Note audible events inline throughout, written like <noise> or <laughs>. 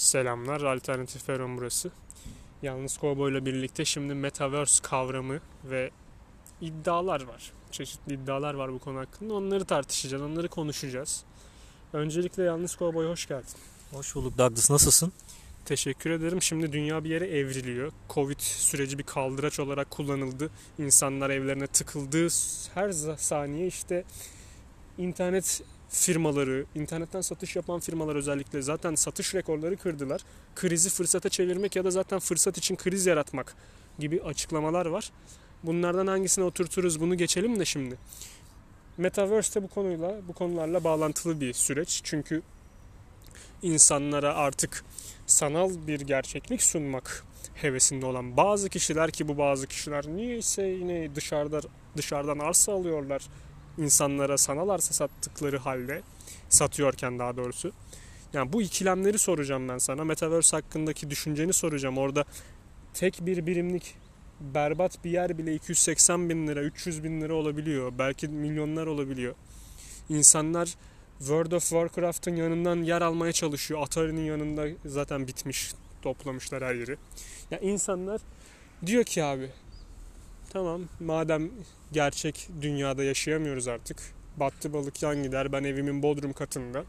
Selamlar, Alternatif Veron burası. Yalnız Cowboy ile birlikte şimdi Metaverse kavramı ve iddialar var. Çeşitli iddialar var bu konu hakkında. Onları tartışacağız, onları konuşacağız. Öncelikle Yalnız Cowboy hoş geldin. Hoş bulduk Douglas. Nasılsın? Teşekkür ederim. Şimdi dünya bir yere evriliyor. Covid süreci bir kaldıraç olarak kullanıldı. İnsanlar evlerine tıkıldığı her saniye işte internet firmaları, internetten satış yapan firmalar özellikle zaten satış rekorları kırdılar. Krizi fırsata çevirmek ya da zaten fırsat için kriz yaratmak gibi açıklamalar var. Bunlardan hangisine oturturuz bunu geçelim de şimdi. Metaverse de bu konuyla, bu konularla bağlantılı bir süreç. Çünkü insanlara artık sanal bir gerçeklik sunmak hevesinde olan bazı kişiler ki bu bazı kişiler niyeyse yine dışarıda dışarıdan arsa alıyorlar insanlara sanal arsa sattıkları halde satıyorken daha doğrusu. Yani bu ikilemleri soracağım ben sana. Metaverse hakkındaki düşünceni soracağım. Orada tek bir birimlik berbat bir yer bile 280 bin lira, 300 bin lira olabiliyor. Belki milyonlar olabiliyor. İnsanlar World of Warcraft'ın yanından yer almaya çalışıyor. Atari'nin yanında zaten bitmiş. Toplamışlar her yeri. Ya yani insanlar diyor ki abi tamam madem gerçek dünyada yaşayamıyoruz artık. Battı balık yan gider ben evimin bodrum katında.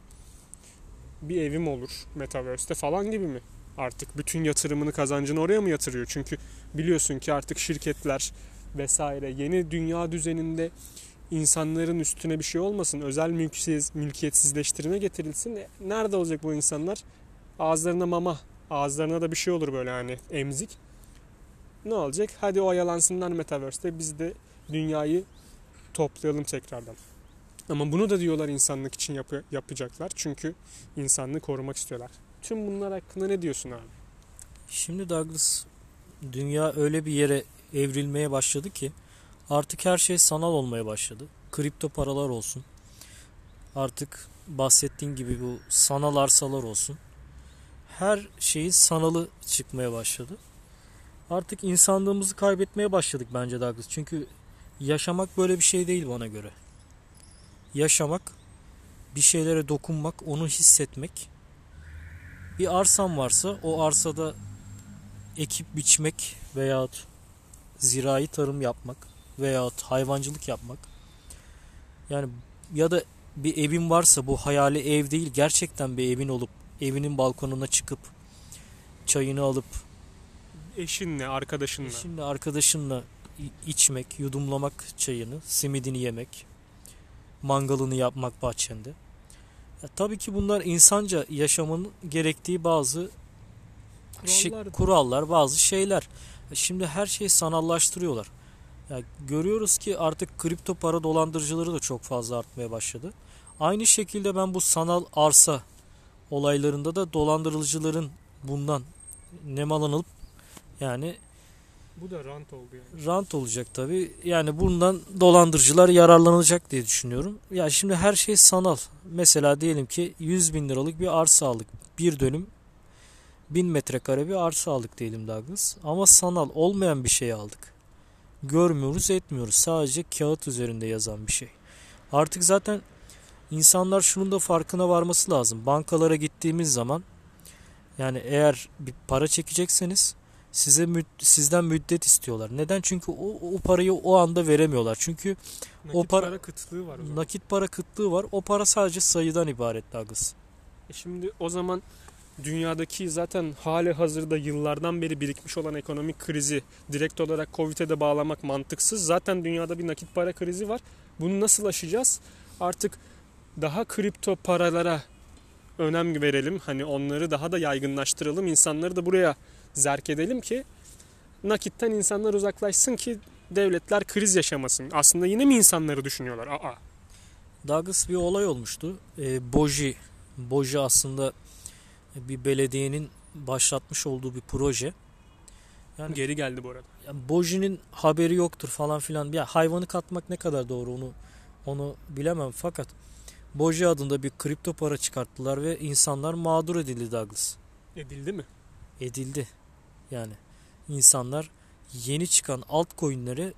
Bir evim olur Metaverse'te falan gibi mi? Artık bütün yatırımını kazancını oraya mı yatırıyor? Çünkü biliyorsun ki artık şirketler vesaire yeni dünya düzeninde insanların üstüne bir şey olmasın. Özel mülkiyetsiz, mülkiyetsizleştirme getirilsin. E, nerede olacak bu insanlar? Ağızlarına mama, ağızlarına da bir şey olur böyle hani emzik. Ne olacak? Hadi o yalansınlar Metaverse'te biz de dünyayı toplayalım tekrardan. Ama bunu da diyorlar insanlık için yap- yapacaklar. Çünkü insanlığı korumak istiyorlar. Tüm bunlar hakkında ne diyorsun abi? Şimdi Douglas dünya öyle bir yere evrilmeye başladı ki artık her şey sanal olmaya başladı. Kripto paralar olsun. Artık bahsettiğin gibi bu sanal arsalar olsun. Her şeyin sanalı çıkmaya başladı. Artık insanlığımızı kaybetmeye başladık bence Douglas. Çünkü yaşamak böyle bir şey değil bana göre. Yaşamak, bir şeylere dokunmak, onu hissetmek. Bir arsam varsa o arsada ekip biçmek veyahut zirai tarım yapmak veyahut hayvancılık yapmak. Yani ya da bir evin varsa bu hayali ev değil gerçekten bir evin olup evinin balkonuna çıkıp çayını alıp eşinle, arkadaşınla. Eşinle, arkadaşınla içmek, yudumlamak çayını, simidini yemek, mangalını yapmak bahçende. Ya, tabii ki bunlar insanca yaşamanın gerektiği bazı kurallar, kurallar bazı şeyler. Şimdi her şeyi sanallaştırıyorlar. Ya, görüyoruz ki artık kripto para dolandırıcıları da çok fazla artmaya başladı. Aynı şekilde ben bu sanal arsa olaylarında da dolandırıcıların bundan nemalanıp yani bu da rant oldu yani. Rant olacak tabi. Yani bundan dolandırıcılar yararlanacak diye düşünüyorum. Ya şimdi her şey sanal. Mesela diyelim ki 100 bin liralık bir arsa aldık. Bir dönüm 1000 metrekare bir arsa aldık diyelim Douglas. Ama sanal olmayan bir şey aldık. Görmüyoruz etmiyoruz. Sadece kağıt üzerinde yazan bir şey. Artık zaten insanlar şunun da farkına varması lazım. Bankalara gittiğimiz zaman yani eğer bir para çekecekseniz size müd sizden müddet istiyorlar. Neden? Çünkü o, o parayı o anda veremiyorlar. Çünkü nakit o para, para kıtlığı var o zaman. Nakit para kıtlığı var. O para sadece sayıdan ibaret Douglas. E şimdi o zaman dünyadaki zaten hali hazırda yıllardan beri birikmiş olan ekonomik krizi direkt olarak Covid'e de bağlamak mantıksız. Zaten dünyada bir nakit para krizi var. Bunu nasıl aşacağız? Artık daha kripto paralara önem verelim. Hani onları daha da yaygınlaştıralım. İnsanları da buraya zerk edelim ki nakitten insanlar uzaklaşsın ki devletler kriz yaşamasın. Aslında yine mi insanları düşünüyorlar? Aa. Douglas bir olay olmuştu. E, Boji, Boji aslında bir belediyenin başlatmış olduğu bir proje. Yani geri geldi bu arada. Yani Boji'nin haberi yoktur falan filan. Ya hayvanı katmak ne kadar doğru onu onu bilemem fakat Boji adında bir kripto para çıkarttılar ve insanlar mağdur edildi Douglas. Edildi mi? Edildi. Yani insanlar yeni çıkan altcoin'lere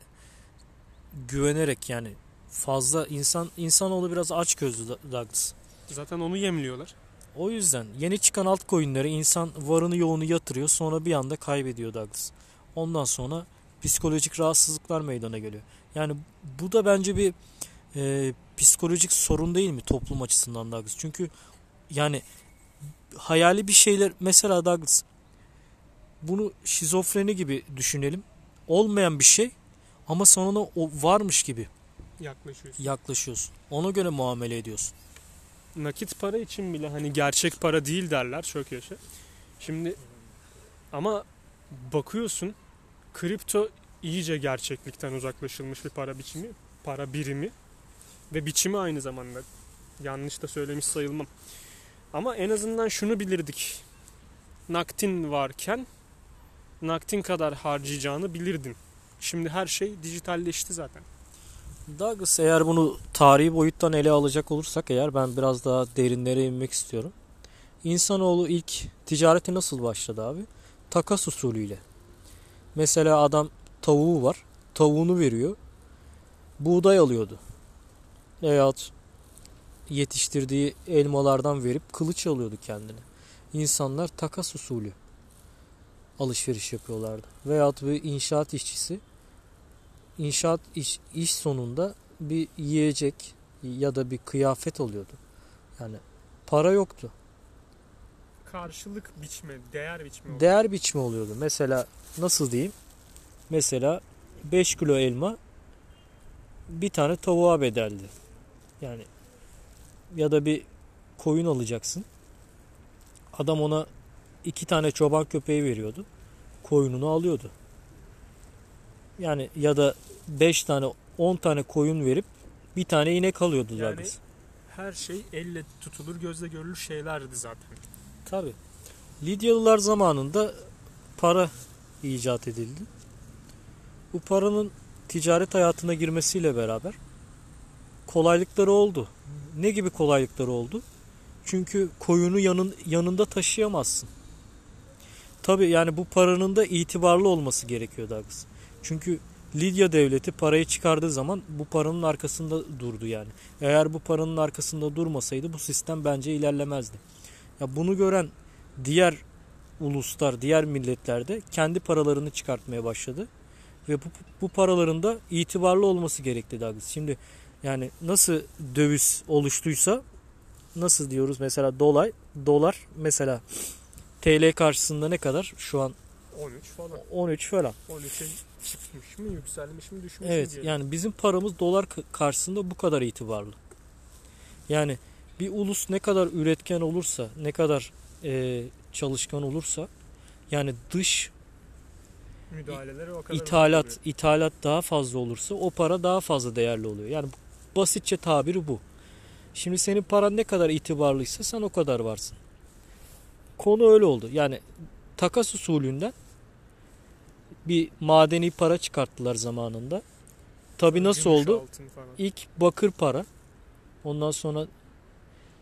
güvenerek yani fazla insan insanoğlu biraz aç gözlü Douglas. Zaten onu yemliyorlar. O yüzden yeni çıkan altcoin'lere insan varını yoğunu yatırıyor sonra bir anda kaybediyor Douglas. Ondan sonra psikolojik rahatsızlıklar meydana geliyor. Yani bu da bence bir e, psikolojik sorun değil mi toplum açısından Douglas? Çünkü yani hayali bir şeyler mesela Douglas bunu şizofreni gibi düşünelim. Olmayan bir şey ama sonuna o varmış gibi Yaklaşıyorsun. yaklaşıyorsun. Ona göre muamele ediyorsun. nakit para için bile hani gerçek para değil derler çok yaşa. Şimdi ama bakıyorsun kripto iyice gerçeklikten uzaklaşılmış bir para biçimi, para birimi ve biçimi aynı zamanda. Yanlış da söylemiş sayılmam. Ama en azından şunu bilirdik. Naktin varken naktin kadar harcayacağını bilirdin. Şimdi her şey dijitalleşti zaten. Douglas eğer bunu tarihi boyuttan ele alacak olursak eğer ben biraz daha derinlere inmek istiyorum. İnsanoğlu ilk ticarete nasıl başladı abi? Takas usulüyle. Mesela adam tavuğu var. Tavuğunu veriyor. Buğday alıyordu. Veyahut yetiştirdiği elmalardan verip kılıç alıyordu kendine. İnsanlar takas usulü alışveriş yapıyorlardı. Veyahut bir inşaat işçisi inşaat iş, iş sonunda bir yiyecek ya da bir kıyafet alıyordu. Yani para yoktu. Karşılık biçme, değer biçme. Değer biçimi oluyordu. Mesela nasıl diyeyim? Mesela 5 kilo elma bir tane tavuğa bedeldi. Yani ya da bir koyun alacaksın. Adam ona iki tane çoban köpeği veriyordu. Koyununu alıyordu. Yani ya da 5 tane 10 tane koyun verip bir tane inek alıyordu Yani- Douglas. her şey elle tutulur, gözle görülür şeylerdi zaten. Tabi. Lidyalılar zamanında para icat edildi. Bu paranın ticaret hayatına girmesiyle beraber kolaylıkları oldu. Ne gibi kolaylıkları oldu? Çünkü koyunu yanın, yanında taşıyamazsın. Tabi yani bu paranın da itibarlı olması gerekiyor Douglas. Çünkü Lidya devleti parayı çıkardığı zaman bu paranın arkasında durdu yani. Eğer bu paranın arkasında durmasaydı bu sistem bence ilerlemezdi. Ya bunu gören diğer uluslar, diğer milletler de kendi paralarını çıkartmaya başladı. Ve bu, bu paraların da itibarlı olması gerekti Douglas. Şimdi yani nasıl döviz oluştuysa nasıl diyoruz mesela dolar, dolar mesela TL karşısında ne kadar? Şu an 13 falan. 13 falan. 13'e çıkmış mı, yükselmiş mi, düşmüş mü Evet diye. yani bizim paramız dolar karşısında bu kadar itibarlı. Yani bir ulus ne kadar üretken olursa, ne kadar e, çalışkan olursa yani dış müdahaleleri o kadar ithalat oluyor. ithalat daha fazla olursa o para daha fazla değerli oluyor. Yani basitçe tabiri bu. Şimdi senin paran ne kadar itibarlıysa sen o kadar varsın. Konu öyle oldu. Yani takas usulünden bir madeni para çıkarttılar zamanında. Tabi nasıl Gümüş, oldu? İlk bakır para, ondan sonra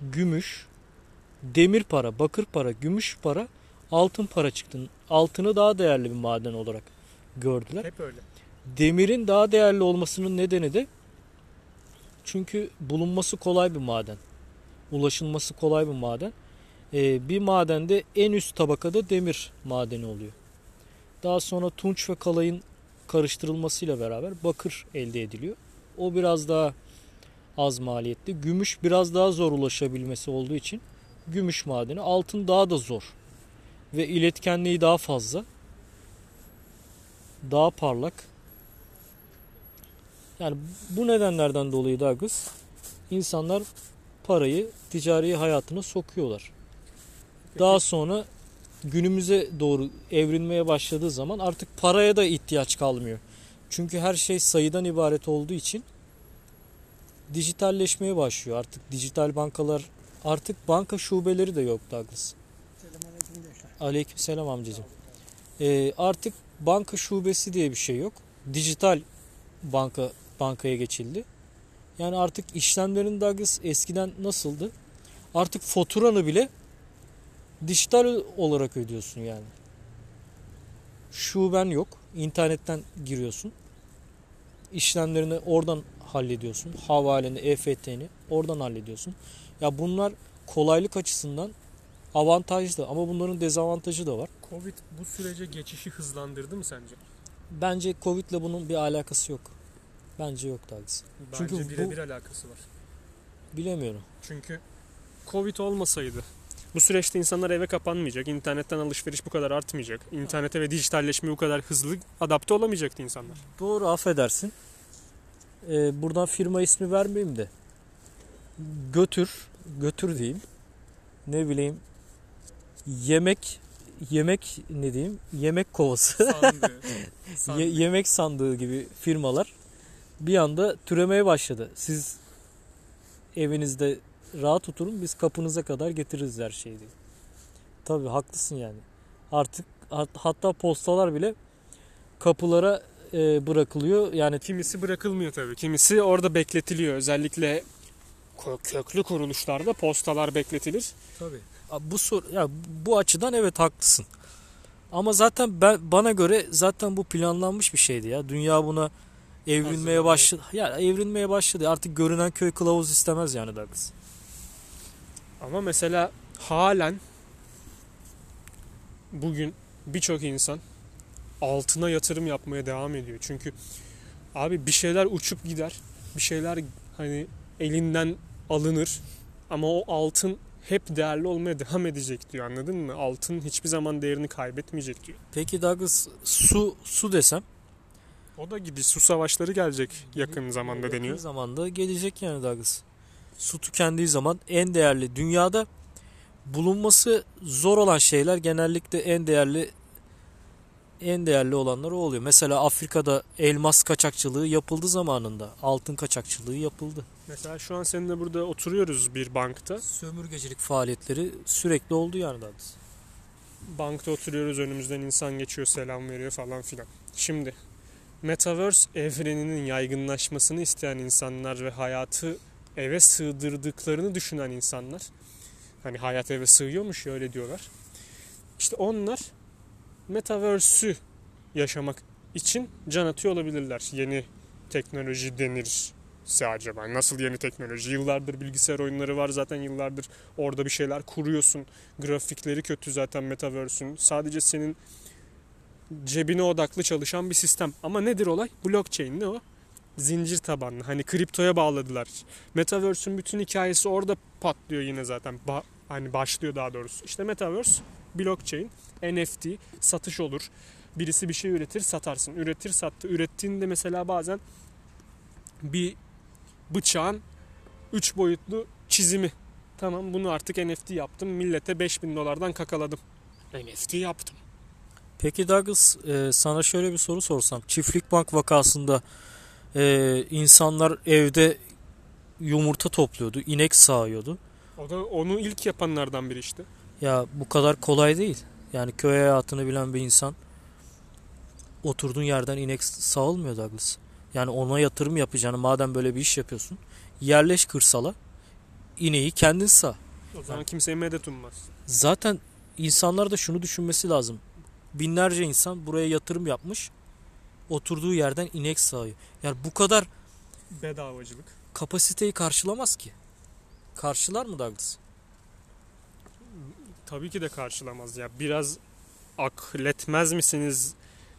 gümüş, demir para, bakır para, gümüş para, altın para çıktı. Altını daha değerli bir maden olarak gördüler. Hep öyle. Demirin daha değerli olmasının nedeni de çünkü bulunması kolay bir maden. Ulaşılması kolay bir maden. Ee, bir madende en üst tabakada demir madeni oluyor. Daha sonra tunç ve kalayın karıştırılmasıyla beraber bakır elde ediliyor. O biraz daha az maliyetli. Gümüş biraz daha zor ulaşabilmesi olduğu için gümüş madeni. Altın daha da zor. Ve iletkenliği daha fazla. Daha parlak. Yani bu nedenlerden dolayı Douglas insanlar parayı ticari hayatına sokuyorlar. Daha sonra günümüze doğru evrilmeye başladığı zaman artık paraya da ihtiyaç kalmıyor. Çünkü her şey sayıdan ibaret olduğu için dijitalleşmeye başlıyor. Artık dijital bankalar artık banka şubeleri de yok Douglas. Aleykümselam amcacığım. Ee, artık banka şubesi diye bir şey yok. Dijital banka bankaya geçildi. Yani artık işlemlerin Douglas eskiden nasıldı? Artık faturanı bile dijital olarak ödüyorsun yani. Şuben yok. İnternetten giriyorsun. İşlemlerini oradan hallediyorsun. Havaleni, EFT'ni oradan hallediyorsun. Ya bunlar kolaylık açısından avantajlı ama bunların dezavantajı da var. Covid bu sürece geçişi hızlandırdı mı sence? Bence Covid ile bunun bir alakası yok. Bence yok Douglas. Bence Çünkü bu- birebir alakası var. Bilemiyorum. Çünkü Covid olmasaydı bu süreçte insanlar eve kapanmayacak. internetten alışveriş bu kadar artmayacak. İnternete ve dijitalleşmeye bu kadar hızlı adapte olamayacaktı insanlar. Doğru affedersin. Ee, buradan firma ismi vermeyeyim de. Götür, götür diyeyim. Ne bileyim. Yemek, yemek ne diyeyim? Yemek kovası. Sandı. <laughs> Ye- yemek sandığı gibi firmalar bir anda türemeye başladı. Siz evinizde rahat oturun biz kapınıza kadar getiririz her şeyi diye. Tabii haklısın yani. Artık hat- hatta postalar bile kapılara e, bırakılıyor. Yani Kimisi bırakılmıyor tabii. Kimisi orada bekletiliyor. Özellikle kö- köklü kuruluşlarda postalar bekletilir. tabii. Bu sor ya bu açıdan evet haklısın. Ama zaten ben bana göre zaten bu planlanmış bir şeydi ya. Dünya buna evrilmeye başladı. Ya evrilmeye başladı. Artık görünen köy kılavuz istemez yani Douglas. Ama mesela halen bugün birçok insan altına yatırım yapmaya devam ediyor. Çünkü abi bir şeyler uçup gider. Bir şeyler hani elinden alınır. Ama o altın hep değerli olmaya devam edecek diyor anladın mı? Altın hiçbir zaman değerini kaybetmeyecek diyor. Peki Douglas su su desem O da gibi su savaşları gelecek yakın zamanda yakın deniyor. zamanda gelecek yani Douglas. Su tükendiği zaman en değerli dünyada bulunması zor olan şeyler genellikle en değerli en değerli olanlar o oluyor. Mesela Afrika'da elmas kaçakçılığı yapıldı zamanında. Altın kaçakçılığı yapıldı. Mesela şu an seninle burada oturuyoruz bir bankta. Sömürgecilik faaliyetleri sürekli oldu yani Douglas. Bankta oturuyoruz önümüzden insan geçiyor selam veriyor falan filan. Şimdi Metaverse evreninin yaygınlaşmasını isteyen insanlar ve hayatı eve sığdırdıklarını düşünen insanlar hani hayat eve sığıyormuş ya öyle diyorlar. İşte onlar Metaverse'ü yaşamak için can atıyor olabilirler. Yeni teknoloji denirse acaba. Nasıl yeni teknoloji? Yıllardır bilgisayar oyunları var zaten yıllardır orada bir şeyler kuruyorsun. Grafikleri kötü zaten Metaverse'ün. Sadece senin cebine odaklı çalışan bir sistem. Ama nedir olay? Blockchain ne o? Zincir tabanlı. Hani kriptoya bağladılar. Metaverse'ün bütün hikayesi orada patlıyor yine zaten. Ba- hani başlıyor daha doğrusu. İşte Metaverse, blockchain, NFT, satış olur. Birisi bir şey üretir, satarsın. Üretir, sattı. Ürettiğinde mesela bazen bir bıçağın 3 boyutlu çizimi. Tamam bunu artık NFT yaptım. Millete 5000 dolardan kakaladım. NFT yaptım. Peki Douglas e, sana şöyle bir soru sorsam. Çiftlik bank vakasında e, insanlar evde yumurta topluyordu, inek sağıyordu. O da onu ilk yapanlardan biri işte. Ya bu kadar kolay değil. Yani köy hayatını bilen bir insan oturduğun yerden inek sağılmıyor Douglas. Yani ona yatırım yapacağını madem böyle bir iş yapıyorsun. Yerleş kırsala ineği kendin sağ. O zaman kimseye medet ummaz. Zaten insanlar da şunu düşünmesi lazım. Binlerce insan buraya yatırım yapmış. Oturduğu yerden inek sağıyor. Yani bu kadar Bedavacılık. kapasiteyi karşılamaz ki. Karşılar mı Douglas? Tabii ki de karşılamaz ya. Biraz akletmez misiniz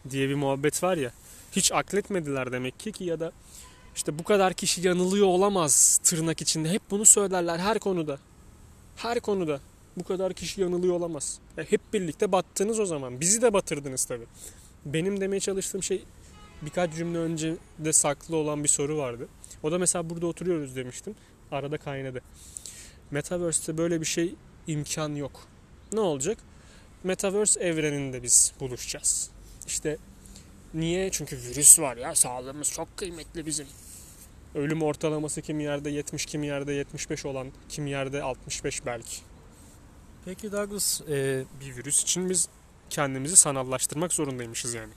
diye bir muhabbet var ya. Hiç akletmediler demek ki ki ya da işte bu kadar kişi yanılıyor olamaz tırnak içinde. Hep bunu söylerler her konuda. Her konuda. Bu kadar kişi yanılıyor olamaz. Ya hep birlikte battınız o zaman. Bizi de batırdınız tabii. Benim demeye çalıştığım şey birkaç cümle önce de saklı olan bir soru vardı. O da mesela burada oturuyoruz demiştim. Arada kaynadı. Metaverse'te böyle bir şey imkan yok. Ne olacak? Metaverse evreninde biz buluşacağız. İşte niye? Çünkü virüs var ya sağlığımız çok kıymetli bizim. Ölüm ortalaması kimi yerde 70, kimi yerde 75 olan, kimi yerde 65 belki. Peki Douglas e, Bir virüs için biz kendimizi sanallaştırmak zorundaymışız yani.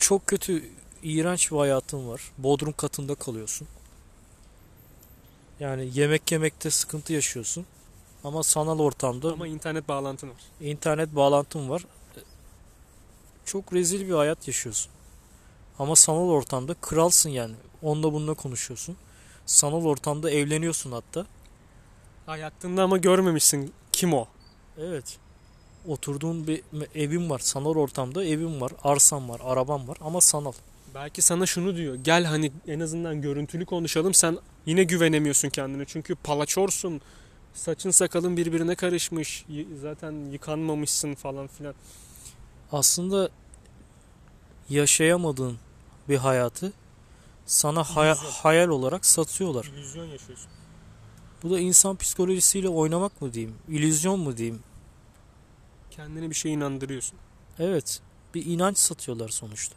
Çok kötü, iğrenç bir hayatın var. Bodrum katında kalıyorsun. Yani yemek yemekte sıkıntı yaşıyorsun. Ama sanal ortamda Ama internet bağlantın var. internet bağlantın var. Çok rezil bir hayat yaşıyorsun. Ama sanal ortamda kralsın yani. Onunla bununla konuşuyorsun. Sanal ortamda evleniyorsun hatta. Hayatında ama görmemişsin. Kim o? Evet. Oturduğun bir evim var. Sanal ortamda evim var. Arsam var. Arabam var. Ama sanal. Belki sana şunu diyor. Gel hani en azından görüntülü konuşalım. Sen yine güvenemiyorsun kendine. Çünkü palaçorsun. Saçın sakalın birbirine karışmış. Zaten yıkanmamışsın falan filan. Aslında yaşayamadığın bir hayatı sana İllüzyon. hayal olarak satıyorlar. İllüzyon yaşıyorsun. Bu da insan psikolojisiyle oynamak mı diyeyim? İllüzyon mu diyeyim? Kendine bir şey inandırıyorsun. Evet. Bir inanç satıyorlar sonuçta.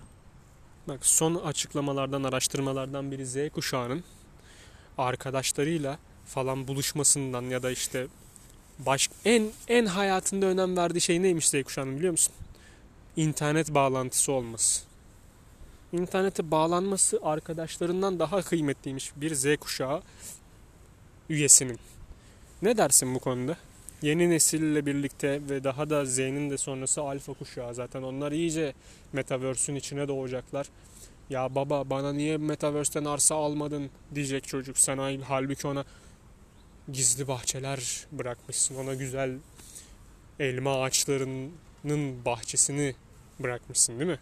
Bak son açıklamalardan, araştırmalardan biri Z kuşağının arkadaşlarıyla falan buluşmasından ya da işte baş en en hayatında önem verdiği şey neymiş Z kuşağının biliyor musun? İnternet bağlantısı olması. İnternete bağlanması arkadaşlarından daha kıymetliymiş bir Z kuşağı üyesinin. Ne dersin bu konuda? Yeni nesille birlikte ve daha da Z'nin de sonrası alfa kuşağı zaten onlar iyice metaverse'ün içine doğacaklar. Ya baba bana niye metaverse'ten arsa almadın diyecek çocuk. Sen hal- halbuki ona gizli bahçeler bırakmışsın. Ona güzel elma ağaçlarının bahçesini bırakmışsın değil mi?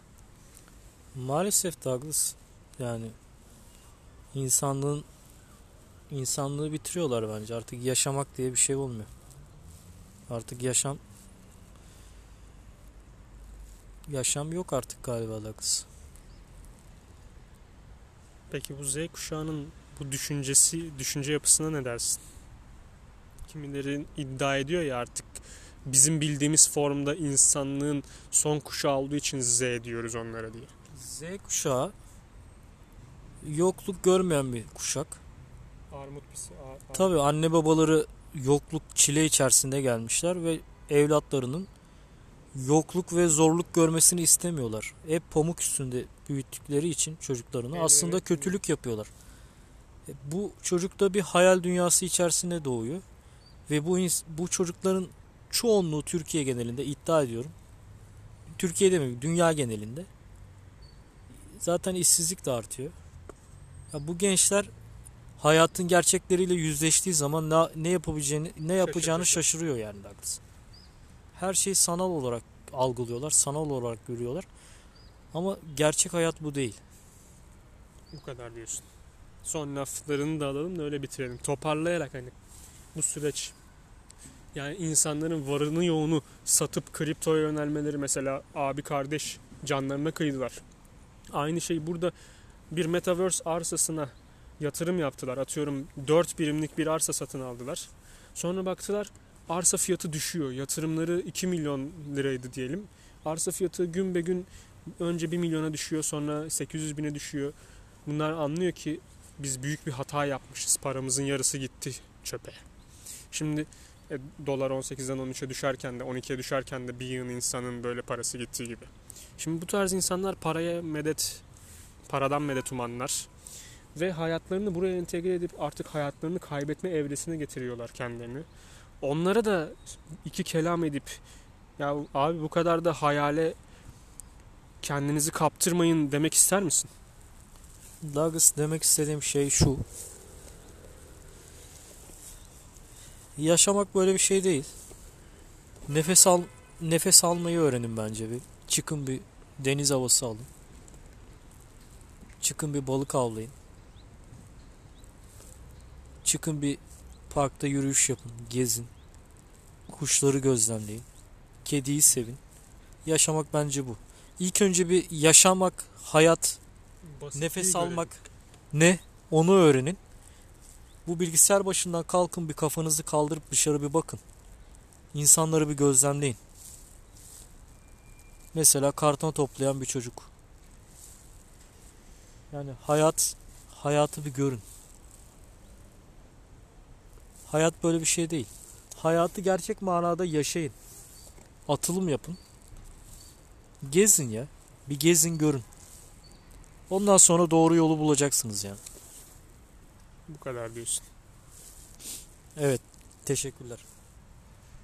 Maalesef Douglas yani insanlığın insanlığı bitiriyorlar bence. Artık yaşamak diye bir şey olmuyor. Artık yaşam yaşam yok artık galiba Douglas. Peki bu Z kuşağının bu düşüncesi, düşünce yapısına ne dersin? Kimilerin iddia ediyor ya artık bizim bildiğimiz formda insanlığın son kuşağı olduğu için Z diyoruz onlara diye. Z kuşağı yokluk görmeyen bir kuşak. Armut pisi. a- a- Tabii anne babaları yokluk çile içerisinde gelmişler ve evlatlarının yokluk ve zorluk görmesini istemiyorlar. Hep pamuk üstünde büyüttükleri için çocuklarını Evet, aslında evet. kötülük yapıyorlar. E, Bu çocukta bir hayal dünyası içerisinde doğuyor ve bu bu çocukların çoğunluğu Türkiye genelinde iddia ediyorum. Türkiye'de mi? Dünya genelinde. Zaten işsizlik de artıyor. Ya bu gençler hayatın gerçekleriyle yüzleştiği zaman ne, ne yapabileceğini ne yapacağını Şaşırıyor. yani Douglas. Her şeyi sanal olarak algılıyorlar, sanal olarak görüyorlar. Ama gerçek hayat bu değil. Bu kadar diyorsun. Son laflarını da alalım da öyle bitirelim. Toparlayarak hani bu süreç yani insanların varını yoğunu satıp kriptoya yönelmeleri mesela abi kardeş canlarına kıydılar. Aynı şey burada bir metaverse arsasına yatırım yaptılar. Atıyorum 4 birimlik bir arsa satın aldılar. Sonra baktılar arsa fiyatı düşüyor. Yatırımları 2 milyon liraydı diyelim. Arsa fiyatı gün be gün önce 1 milyona düşüyor sonra 800 bine düşüyor. Bunlar anlıyor ki biz büyük bir hata yapmışız. Paramızın yarısı gitti çöpe. Şimdi e, dolar 18'den 13'e düşerken de 12'ye düşerken de bir yığın insanın böyle parası gittiği gibi. Şimdi bu tarz insanlar paraya medet, paradan medet umanlar ve hayatlarını buraya entegre edip artık hayatlarını kaybetme evresine getiriyorlar kendilerini. Onlara da iki kelam edip ya abi bu kadar da hayale kendinizi kaptırmayın demek ister misin? Douglas demek istediğim şey şu. Yaşamak böyle bir şey değil. Nefes al nefes almayı öğrenin bence bir. Çıkın bir deniz havası alın. Çıkın bir balık avlayın. Çıkın bir parkta yürüyüş yapın, gezin. Kuşları gözlemleyin. Kediyi sevin. Yaşamak bence bu. İlk önce bir yaşamak, hayat, Basitliği Nefes görelim. almak ne? Onu öğrenin. Bu bilgisayar başından kalkın bir kafanızı kaldırıp dışarı bir bakın. İnsanları bir gözlemleyin. Mesela karton toplayan bir çocuk. Yani hayat hayatı bir görün. Hayat böyle bir şey değil. Hayatı gerçek manada yaşayın. Atılım yapın. Gezin ya. Bir gezin görün. Ondan sonra doğru yolu bulacaksınız yani. Bu kadar diyorsun. Evet. Teşekkürler.